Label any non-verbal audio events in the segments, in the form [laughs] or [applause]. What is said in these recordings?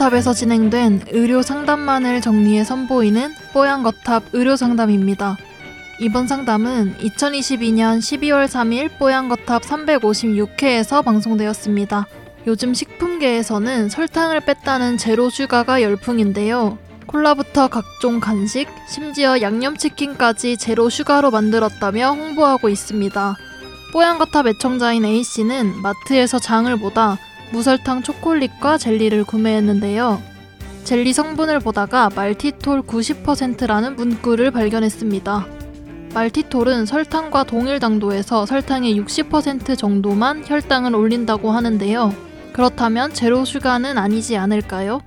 뽀얀거탑에서 진행된 의료 상담만을 정리해 선보이는 뽀얀거탑 의료 상담입니다. 이번 상담은 2022년 12월 3일 뽀얀거탑 356회에서 방송되었습니다. 요즘 식품계에서는 설탕을 뺐다는 zero sugar가 열풍인데요. 콜라부터 각종 간식, 심지어 양념치킨까지 zero sugar로 만들었다며 홍보하고 있습니다. 뽀얀거탑 애청자인 A씨는 마트에서 장을 보다 무설탕 초콜릿과 젤리를 구매했는데요. 젤리 성분을 보다가 말티톨 90%라는 문구를 발견했습니다. 말티톨은 설탕과 동일 당도에서 설탕의 60% 정도만 혈당을 올린다고 하는데요. 그렇다면 제로슈가는 아니지 않을까요?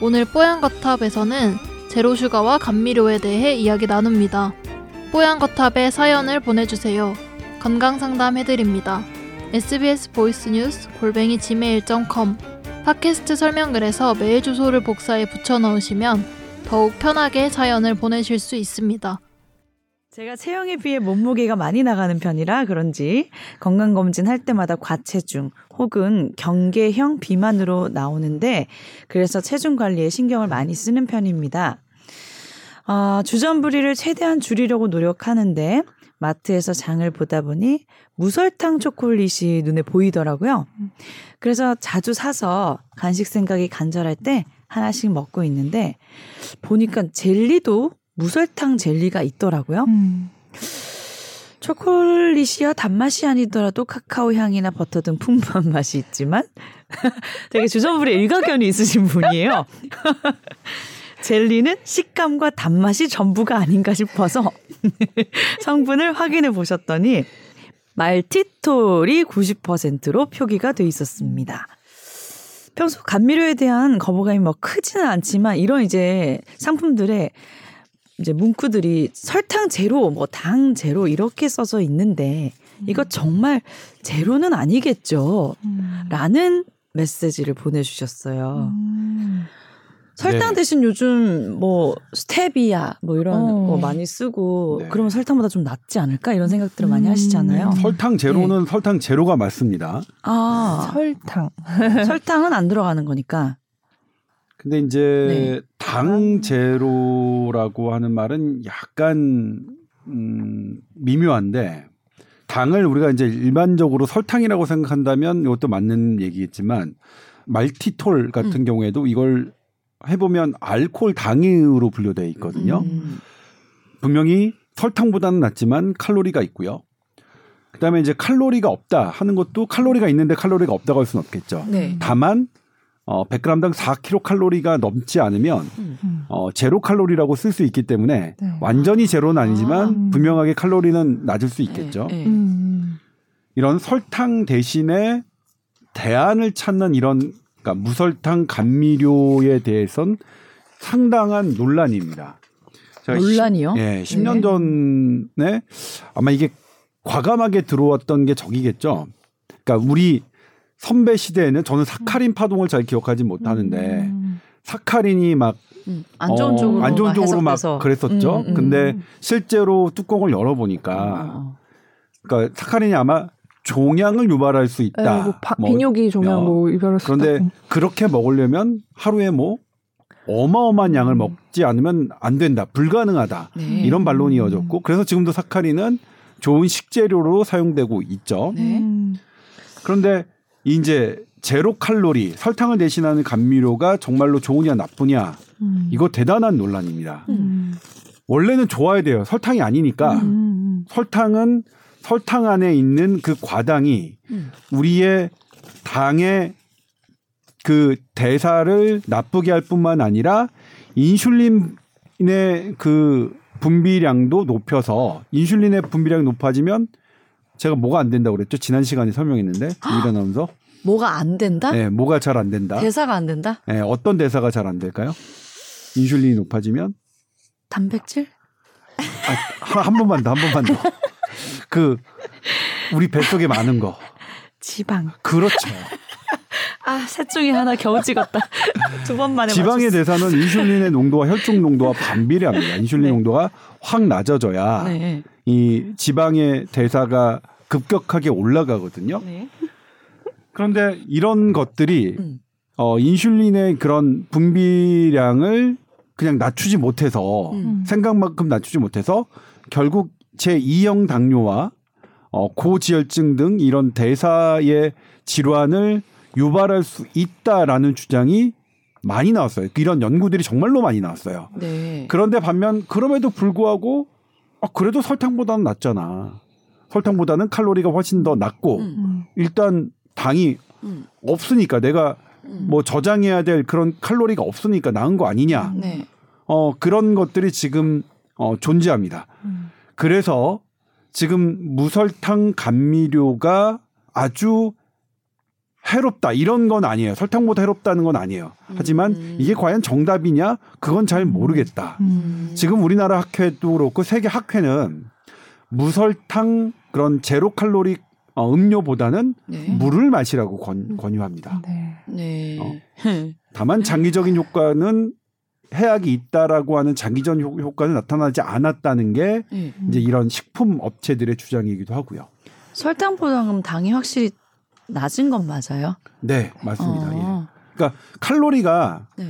오늘 뽀얀거탑에서는 제로슈가와 감미료에 대해 이야기 나눕니다. 뽀얀거탑에 사연을 보내주세요. 건강상담 해드립니다. SBS voice news 골뱅이 gmail.com 팟캐스트 설명글에서 메일 주소를 복사해 붙여 넣으시면 더욱 편하게 사연을 보내실 수 있습니다. 제가 체형에 비해 몸무게가 많이 나가는 편이라 그런지 건강검진 할 때마다 과체중 혹은 경계형 비만으로 나오는데 그래서 체중 관리에 신경을 많이 쓰는 편입니다. 아, 주전부리를 최대한 줄이려고 노력하는데 마트에서 장을 보다 보니 무설탕 초콜릿이 눈에 보이더라고요. 그래서 자주 사서 간식 생각이 간절할 때 하나씩 먹고 있는데 보니까 젤리도 무설탕 젤리가 있더라고요. 음. 초콜릿이야 단맛이 아니더라도 카카오 향이나 버터 등 풍부한 맛이 있지만 [laughs] 되게 주전부리 일가견이 있으신 분이에요. [laughs] 젤리는 식감과 단맛이 전부가 아닌가 싶어서 [laughs] 성분을 확인해 보셨더니 말티톨이 90%로 표기가 돼 있었습니다. 평소 감미료에 대한 거부감이 뭐 크지는 않지만 이런 이제 상품들에 이제 문구들이 설탕 제로, 뭐 당 제로 이렇게 써져 있는데 이거 정말 제로는 아니겠죠. 음. 라는 메시지를 보내주셨어요. 음. 설탕 네. 대신 요즘 뭐 스테비아 뭐 이런 어. 거 많이 쓰고 네. 그러면 설탕보다 좀 낫지 않을까 이런 생각들을 많이 음. 하시잖아요. 설탕 제로는 설탕 제로가 맞습니다. 아 설탕. [laughs] 설탕은 안 들어가는 거니까. 근데 이제 네. 당 제로라고 하는 말은 약간 음, 미묘한데 당을 우리가 이제 일반적으로 설탕이라고 생각한다면 이것도 맞는 얘기겠지만 말티톨 같은 음. 경우에도 이걸 해보면 알코올 당으로 분류되어 있거든요. 음. 분명히 설탕보다는 낫지만 칼로리가 있고요. 그다음에 이제 칼로리가 없다 하는 것도 칼로리가 있는데 칼로리가 없다고 할 수는 없겠죠. 네. 다만 어 100g당 4kcal 넘지 않으면 음. 어 제로 칼로리라고 쓸 수 있기 때문에 네. 완전히 제로는 아니지만 아. 분명하게 칼로리는 낮을 수 있겠죠. 네, 네. 음. 이런 설탕 대신에 대안을 찾는 이런 그러니까 무설탕 감미료에 대해선 상당한 논란입니다. 논란이요? 예, 10년 전에 아마 이게 과감하게 들어왔던 게 저기겠죠. 그러니까 우리 선배 시대에는 저는 사카린 파동을 잘 기억하지 못하는데 음. 사카린이 막 음, 안 좋은 어, 쪽으로 안 좋은 쪽으로 막. 그랬었죠. 음, 음, 근데 음. 실제로 뚜껑을 열어 보니까 어, 그러니까 사카린이 아마 종양을 유발할 수 있다. 네, 뭐 바, 뭐 비뇨기 종양 어. 뭐 이별할 수 그런데 있다고. 그렇게 먹으려면 하루에 뭐 어마어마한 양을 음. 먹지 않으면 안 된다. 불가능하다. 네. 이런 반론이 이어졌고 그래서 지금도 사카린은 좋은 식재료로 사용되고 있죠. 네. 음. 그런데 이제 제로 칼로리 설탕을 대신하는 감미료가 정말로 좋으냐 나쁘냐 음. 이거 대단한 논란입니다. 음. 원래는 좋아야 돼요. 설탕이 아니니까 음. 설탕은 설탕 안에 있는 그 과당이 음. 우리의 당의 그 대사를 나쁘게 할 뿐만 아니라 인슐린의 그 분비량도 높여서 인슐린의 분비량이 높아지면 제가 뭐가 안 된다고 그랬죠? 지난 시간에 설명했는데 아나운서 뭐가 안 된다? 네, 뭐가 잘 안 된다. 대사가 안 된다? 네, 어떤 대사가 잘 안 될까요? 인슐린이 높아지면 단백질? 아, 한, 한 번만 더, 한 번만 더. [laughs] 그 우리 뱃속에 많은 거. 지방. 그렇죠. [laughs] 아, 셋 중에 하나 겨우 찍었다. [laughs] 두 번 만에 지방의 맞췄어. 대사는 인슐린의 농도와 혈중 농도와 반비례합니다. 인슐린 네. 농도가 확 낮아져야 네. 이 지방의 대사가 급격하게 올라가거든요. 네. 그런데 이런 것들이 음. 어, 인슐린의 그런 분비량을 그냥 낮추지 못해서 음. 생각만큼 낮추지 못해서 결국 제 2형 당뇨와 어, 고지혈증 등 이런 대사의 질환을 유발할 수 있다라는 주장이 많이 나왔어요. 이런 연구들이 정말로 많이 나왔어요. 네. 그런데 반면 그럼에도 불구하고 아, 그래도 설탕보다는 낫잖아. 설탕보다는 칼로리가 훨씬 더 낮고 음. 음. 일단 당이 음. 없으니까 내가 음. 뭐 저장해야 될 그런 칼로리가 없으니까 나은 거 아니냐. 네. 어 그런 것들이 지금 어 존재합니다. 음. 그래서 지금 무설탕 감미료가 아주 해롭다 이런 건 아니에요. 설탕보다 해롭다는 건 아니에요. 하지만 음. 이게 과연 정답이냐? 그건 잘 모르겠다. 음. 지금 우리나라 학회도 그렇고 세계 학회는 무설탕 그런 제로 칼로리 어, 음료보다는 네. 물을 마시라고 권, 권유합니다. 네. 네. 어. 다만 장기적인 효과는 해악이 있다라고 하는 장기적 효- 효과는 나타나지 않았다는 게 네. 이제 이런 식품 업체들의 주장이기도 하고요. 설탕보다 그럼 당이 확실히 낮은 건 맞아요? 네, 맞습니다. 예. 어. 그러니까 칼로리가 네.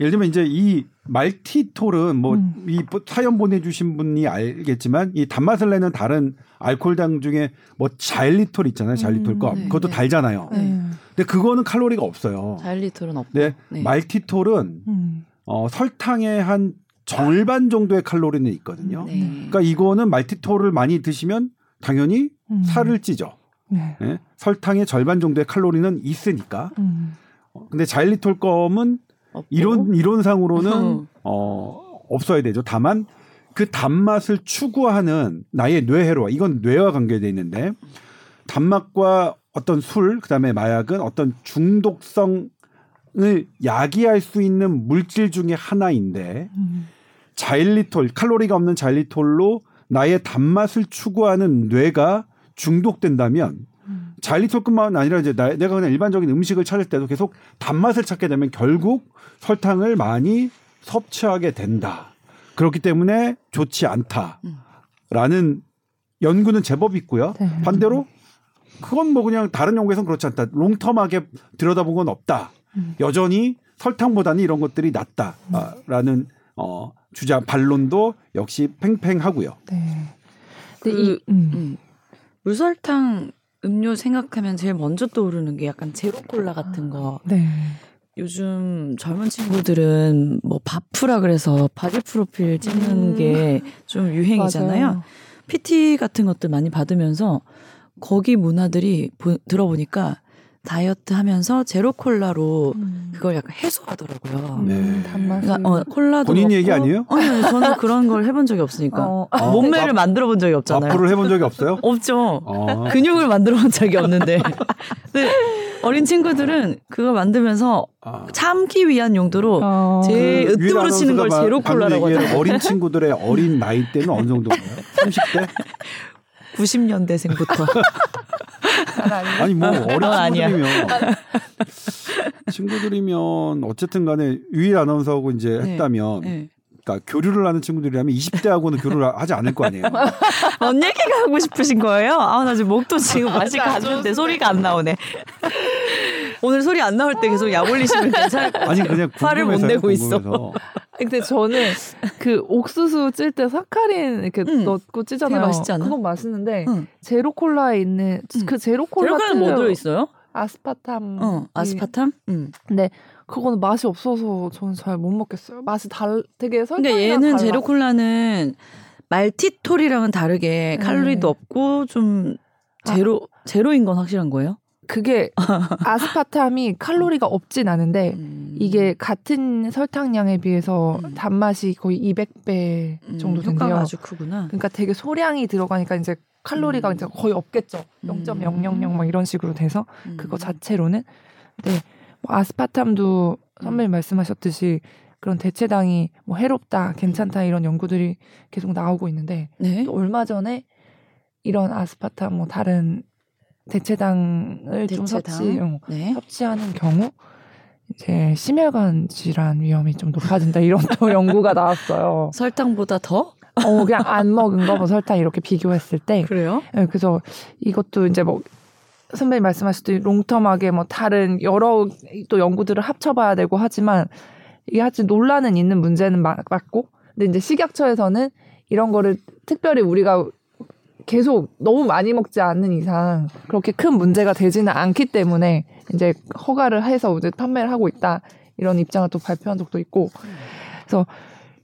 예를 들면 이제 이 말티톨은 뭐 음. 이 사연 보내주신 분이 알겠지만 이 단맛을 내는 다른 알코올당 중에 뭐 자일리톨 있잖아요. 자일리톨 거 네, 그것도 네. 달잖아요. 네. 근데 그거는 칼로리가 없어요. 자일리톨은 없고. 네, 네. 말티톨은 음. 어, 설탕의 한 절반 정도의 칼로리는 있거든요. 네. 그러니까 이거는 말티톨을 많이 드시면 당연히 음. 살을 찌죠. 네. 예? 설탕의 절반 정도의 칼로리는 있으니까. 음. 어, 근데 자일리톨 껌은 없고. 이론 이론상으로는 음. 어 없어야 되죠. 다만 그 단맛을 추구하는 나의 뇌회로와 이건 뇌와 관계돼 있는데 단맛과 어떤 술 그다음에 마약은 어떤 중독성 을 야기할 수 있는 물질 중에 하나인데 음. 자일리톨 칼로리가 없는 자일리톨로 나의 단맛을 추구하는 뇌가 중독된다면 음. 자일리톨뿐만 아니라 이제 나, 내가 그냥 일반적인 음식을 찾을 때도 계속 단맛을 찾게 되면 결국 설탕을 많이 섭취하게 된다. 그렇기 때문에 좋지 않다라는 연구는 제법 있고요. 네. 반대로 그건 뭐 그냥 다른 연구에서는 그렇지 않다. 롱텀하게 들여다본 건 없다. 음. 여전히 설탕보다는 이런 것들이 낫다라는 어, 주장 반론도 역시 팽팽하고요. 네. 그, 근데 이 음. 음. 무설탕 음료 생각하면 제일 먼저 떠오르는 게 약간 제로콜라 같은 거. 네. 요즘 젊은 친구들은 뭐 바프라 그래서 body 프로필 찍는 음. 게좀 유행이잖아요. 맞아요. PT 같은 것들 많이 받으면서 거기 문화들이 보- 들어보니까 다이어트 하면서 제로 콜라로 음. 그걸 약간 해소하더라고요. 네. 음, 단맛을 그러니까 어, 콜라도 본인 먹고- 얘기 아니에요? 아니, 아니 저는 그런 걸 해본 적이 없으니까 어, 어, 몸매를 밥- 만들어 본 적이 없잖아요. 앞으로 해본 적이 없어요? [laughs] 없죠. 어. 근육을 만들어 본 적이 없는데. [laughs] 근데 어린 친구들은 그거 만들면서 아. 참기 위한 용도로 어. 제일 그 으뜸으로 치는 걸 제로 콜라라고 하잖아요. 어린 친구들의 어린 나이 때는 어느 정도인가요? 30대? [laughs] 90년대생부터. 아니 뭐 어린 어, 아니야. 친구들이면 친구들이면 어쨌든 간에 유일 아나운서하고 이제 네. 했다면 네. 그러니까 교류를 하는 친구들이라면 20대하고는 교류를 하지 않을 거 아니에요. [laughs] 뭔 얘기가 하고 싶으신 거예요? 아, 나 지금 목도 지금 맛이 갔는데 소리가 안 나오네. 오늘 소리 안 나올 때 계속 약 올리시면 괜찮을 것 같아요. 아니 그냥 화를 못 내고 있어. 근데 저는 그 옥수수 찔 때 사카린 이렇게 응. 넣고 찌잖아요. 맛있지 않아? 그건 맛있는데 응. 제로 콜라에 있는 응. 그 제로 콜라 제로 콜라는 뭐 찔려- 들어 있어요? 아스파탐. 어, 아스파탐? 응. 근데 그거는 맛이 없어서 저는 잘 못 먹겠어요. 맛이 달 되게 설탕이랑 그러니까 얘는 달라. 제로 콜라는 말티톨이랑은 다르게 네. 칼로리도 없고 좀 제로 제로인 건 확실한 거예요? 그게 아스파탐이 칼로리가 없진 않은데 음. 이게 같은 설탕량에 비해서 음. 단맛이 거의 200배 음, 정도 효과가 된대요. 아주 크구나. 그러니까 되게 소량이 들어가니까 이제 칼로리가 음. 이제 거의 없겠죠. 음. 0.000 막 이런 식으로 돼서 음. 그거 자체로는 네. 뭐 아스파탐도 선배님 말씀하셨듯이 그런 대체당이 뭐 해롭다, 괜찮다 이런 연구들이 계속 나오고 있는데 네. 또 얼마 전에 이런 아스파탐 뭐 다른 대체당을 좀 대체당. 섭취 어, 네. 섭취하는 경우 이제 심혈관 질환 위험이 좀 높아진다 이런 또 [laughs] 연구가 나왔어요. 설탕보다 더? 어 그냥 안 먹은 거뭐 설탕 이렇게 비교했을 때 그래요? 네, 그래서 이것도 이제 뭐 선배님 말씀하셨듯이 롱텀하게 뭐 다른 여러 또 연구들을 합쳐봐야 되고 하지만 이게 하여튼 논란은 있는 문제는 마- 맞고 근데 이제 식약처에서는 이런 거를 특별히 우리가 계속 너무 많이 먹지 않는 이상 그렇게 큰 문제가 되지는 않기 때문에 이제 허가를 해서 이제 판매를 하고 있다. 이런 입장을 또 발표한 적도 있고. 그래서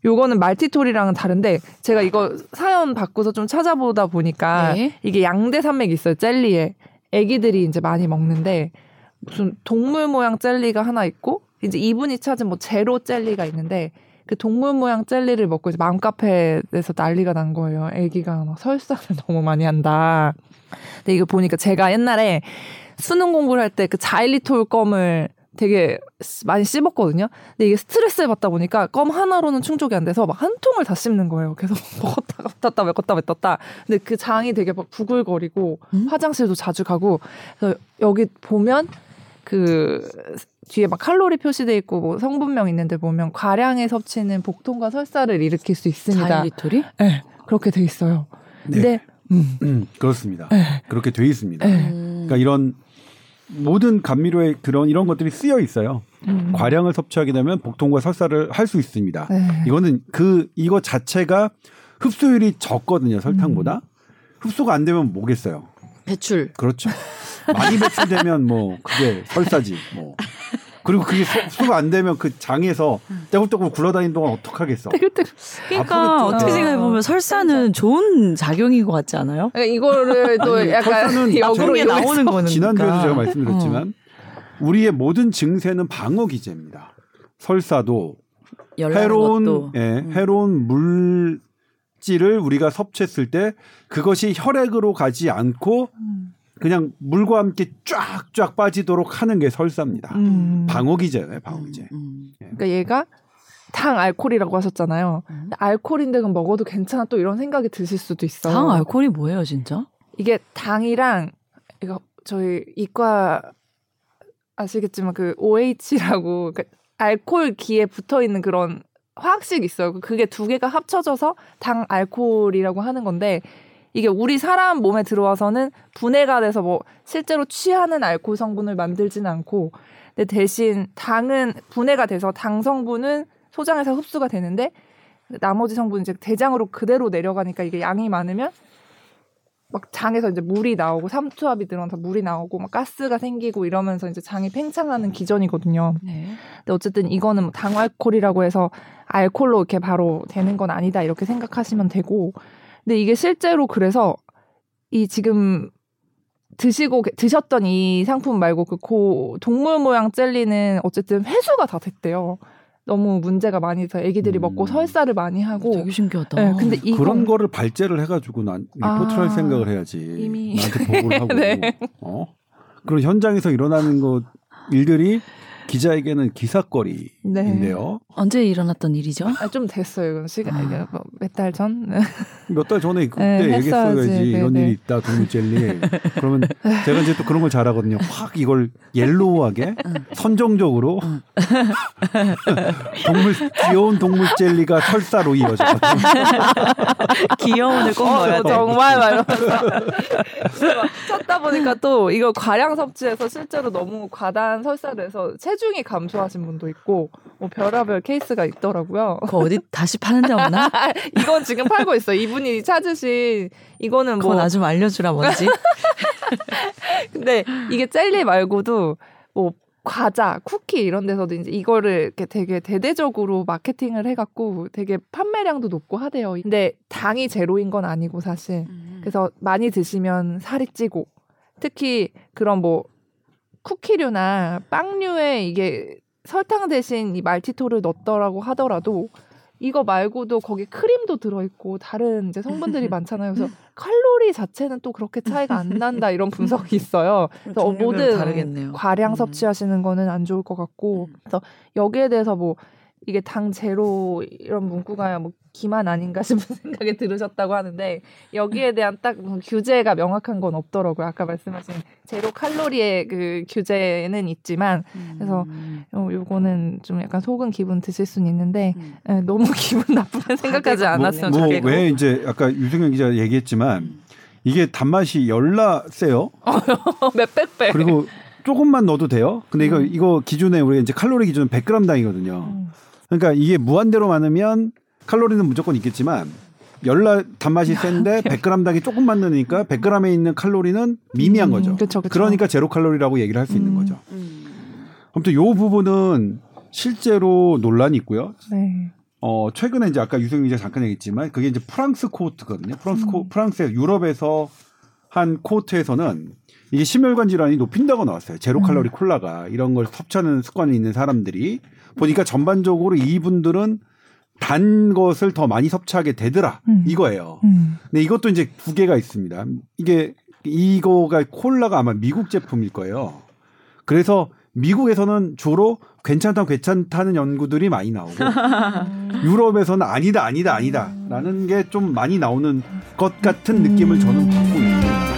요거는 말티톨이랑은 다른데 제가 이거 사연 받고서 좀 찾아보다 보니까 네. 이게 양대 산맥이 있어요 젤리에. 애기들이 이제 많이 먹는데 무슨 동물 모양 젤리가 하나 있고 이제 이분이 찾은 뭐 제로 젤리가 있는데 그 동물 모양 젤리를 먹고 이제 맘카페에서 난리가 난 거예요. 애기가 막 설사를 [laughs] 너무 많이 한다. 근데 이거 보니까 제가 옛날에 수능 공부를 할 때 그 자일리톨 껌을 되게 많이 씹었거든요. 근데 이게 스트레스를 받다 보니까 껌 하나로는 충족이 안 돼서 막 한 통을 다 씹는 거예요. 계속 먹었다가 [laughs] 뱉었다 먹었다 뱉었다. 근데 그 장이 되게 막 부글거리고 음? 화장실도 자주 가고 그래서 여기 보면 그 뒤에 막 칼로리 표시돼 있고 뭐 성분명 있는데 보면 과량의 섭취는 복통과 설사를 일으킬 수 있습니다. 자일리톨이? 네, 그렇게 돼 있어요. 네. 근데 음, 음, 그렇습니다. 네. 그렇게 돼 있습니다. 네. 그러니까 이런 모든 감미료에 그런 이런 것들이 쓰여 있어요. 음. 과량을 섭취하게 되면 복통과 설사를 할 수 있습니다. 네. 이거는 그 이거 자체가 흡수율이 적거든요 설탕보다 흡수가 안 되면 뭐겠어요 배출. 그렇죠 많이 배출되면 뭐 그게 설사지 뭐 그리고 그게 소- 흡수가 안 되면 그 장에서 떼굴떼굴 굴러다니는 동안 어떡하겠어 그러니까 아프겠죠. 어떻게 어. 생각해 보면 설사는 좋은 작용인 것 같지 않아요? 그러니까 이거를 또 아니, 약간 설사는 역으로 나오는 거는 지난주에도 그러니까. 제가 말씀드렸지만 우리의 모든 증세는 방어 기제입니다 설사도 해로운 것도. 예, 음. 해로운 물질을 우리가 섭취했을 때 그것이 혈액으로 가지 않고 음. 그냥 물과 함께 쫙쫙 빠지도록 하는 게 설사입니다. 음. 방어기제예요, 방어기제. 음. 그러니까 얘가 당 알코올이라고 하셨잖아요. 음. 근데 알코올인데 그럼 먹어도 괜찮아 또 이런 생각이 드실 수도 있어요. 당 알코올이 뭐예요, 진짜? 이게 당이랑 이거 저희 이과 아시겠지만 그 OH라고 그 알코올 기에 붙어 있는 그런 화학식 있어요. 그게 두 개가 합쳐져서 당 알코올이라고 하는 건데 이게 우리 사람 몸에 들어와서는 분해가 돼서 뭐 실제로 취하는 알코올 성분을 만들지는 않고 근데 대신 당은 분해가 돼서 당 성분은 소장에서 흡수가 되는데 나머지 성분 이제 대장으로 그대로 내려가니까 이게 양이 많으면 막 장에서 이제 물이 나오고 삼투압이 들어서 물이 나오고 막 가스가 생기고 이러면서 이제 장이 팽창하는 기전이거든요. 네. 근데 어쨌든 이거는 뭐 당알코올이라고 해서 알코올로 이렇게 바로 되는 건 아니다 이렇게 생각하시면 되고 근데 이게 실제로 그래서 이 지금 드시고 계- 드셨던 이 상품 말고 그 고 동물 모양 젤리는 어쨌든 회수가 다 됐대요. 너무 문제가 많이 돼서 애기들이 음. 먹고 설사를 많이 하고 되게 신기하다. 네, 근데 이건 그런 거를 발제를 해가지고 난할 아, 생각을 해야지. 이미. 나한테 보고를 [laughs] 하고. 네. 어? 그런 현장에서 일어나는 것 일들이 기자에게는 기사거리인데요. 언제 일어났던 일이죠? 아, 좀 됐어요. 이건 시간 아. 이게 뭐 몇달 전. [laughs] 몇 달 전에 그때 네, 얘기했어야지 했어야지. 이런 네, 일이 네. 있다 동물 젤리. [laughs] 그러면 제가 이제 또 그런 걸 잘하거든요. 확 이걸 옐로우하게 선정적으로 응. [laughs] 동물 귀여운 동물 젤리가 설사로 이어졌거든요. 귀여운을 꼭 넣어야 어, 돼. 정말 막 이러면서 찾다 보니까 또 이거 과량 섭취해서 실제로 너무 과다한 설사를 해서 체 중이 감소하신 분도 있고 뭐 별하별 케이스가 있더라고요. 그거 어디 다시 파는 데 없나? [laughs] 이건 지금 팔고 있어요. 이분이 찾으신 이거는 뭐 나 좀 알려주라 뭔지. [laughs] 근데 이게 젤리 말고도 뭐 과자, 쿠키 이런 데서도 이제 이거를 이렇게 되게 대대적으로 마케팅을 해갖고 되게 판매량도 높고 하대요. 근데 당이 제로인 건 아니고 사실. 그래서 많이 드시면 살이 찌고 특히 그런 뭐 쿠키류나 빵류에 이게 설탕 대신 이 말티토를 넣었더라고 하더라도 이거 말고도 거기 크림도 들어있고 다른 이제 성분들이 [laughs] 많잖아요. 그래서 칼로리 자체는 또 그렇게 차이가 안 난다 이런 분석이 있어요. 그래서 어, 모든 다르겠네요. 과량 음. 섭취하시는 거는 안 좋을 것 같고 그래서 여기에 대해서 뭐 이게 당 제로 이런 문구가 뭐 기만 아닌가 싶은 [laughs] 생각이 들으셨다고 하는데 여기에 대한 딱뭐 규제가 명확한 건 없더라고요. 아까 말씀하신 제로 칼로리의 그 규제는 있지만 그래서 음. 요, 요거는 좀 약간 속은 기분 드실 수는 있는데 음. 에, 너무 [laughs] 기분 나쁘게 생각하지 가게가 않았으면 뭐 좋겠고 왜 이제 아까 유승현 기자 가 얘기했지만 이게 단맛이 열나 세요. 몇백 배. 그리고 조금만 넣어도 돼요. 근데 이거 음. 이거 기준에 우리가 이제 칼로리 기준은 100g 당이거든요. 음. 그러니까 이게 무한대로 많으면 칼로리는 무조건 있겠지만 열나 단맛이 센데 100g 당이 조금만 넣으니까 100g에 있는 칼로리는 미미한 거죠. 음, 그쵸, 그쵸. 그러니까 제로 칼로리라고 얘기를 할 수 있는 음. 거죠. 아무튼 요 부분은 실제로 논란이 있고요. 네. 어, 최근에 이제 아까 유승민 기자 잠깐 얘기했지만 그게 이제 프랑스 코호트거든요. 프랑스 코, 음. 프랑스 유럽에서 한 코호트에서는 이게 심혈관 질환이 높인다고 나왔어요. 제로 칼로리 콜라가 이런 걸 섭취하는 습관이 있는 사람들이 보니까 전반적으로 이분들은 단 것을 더 많이 섭취하게 되더라 음. 이거예요. 음. 근데 이것도 이제 두 개가 있습니다. 이게 이거가 콜라가 아마 미국 제품일 거예요. 그래서 미국에서는 주로 괜찮다 괜찮다는 연구들이 많이 나오고 [laughs] 유럽에서는 아니다 아니다 아니다라는 게 좀 많이 나오는 것 같은 느낌을 저는 받고 있어요.